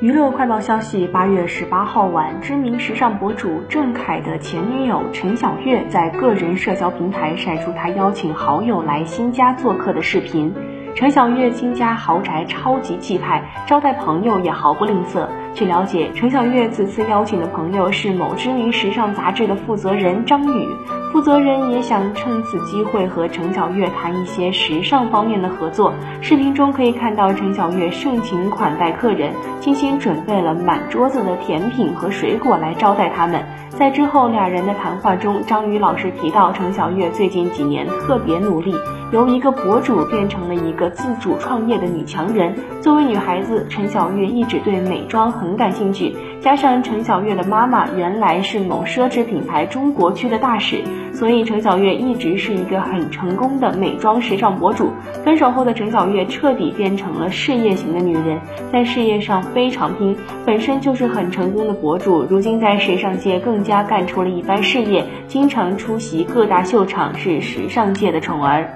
娱乐快报消息：八月十八号晚，知名时尚博主郑恺的前女友陈小月在个人社交平台晒出她邀请好友来新家做客的视频。陈小月新家豪宅超级气派，招待朋友也毫不吝啬。据了解，陈小月此次邀请的朋友是某知名时尚杂志的负责人张宇。负责人也想趁此机会和陈小月谈一些时尚方面的合作。视频中可以看到陈小月盛情款待客人，精心准备了满桌子的甜品和水果来招待他们。在之后俩人的谈话中，张宇老师提到陈小月最近几年特别努力，由一个博主变成了一个自主创业的女强人。作为女孩子，陈小月一直对美妆很感兴趣。加上陈小月的妈妈原来是某奢侈品牌中国区的大使，所以陈小月一直是一个很成功的美妆时尚博主。分手后的陈小月彻底变成了事业型的女人，在事业上非常拼，本身就是很成功的博主，如今在时尚界更加家干出了一番事业，经常出席各大秀场，是时尚界的宠儿。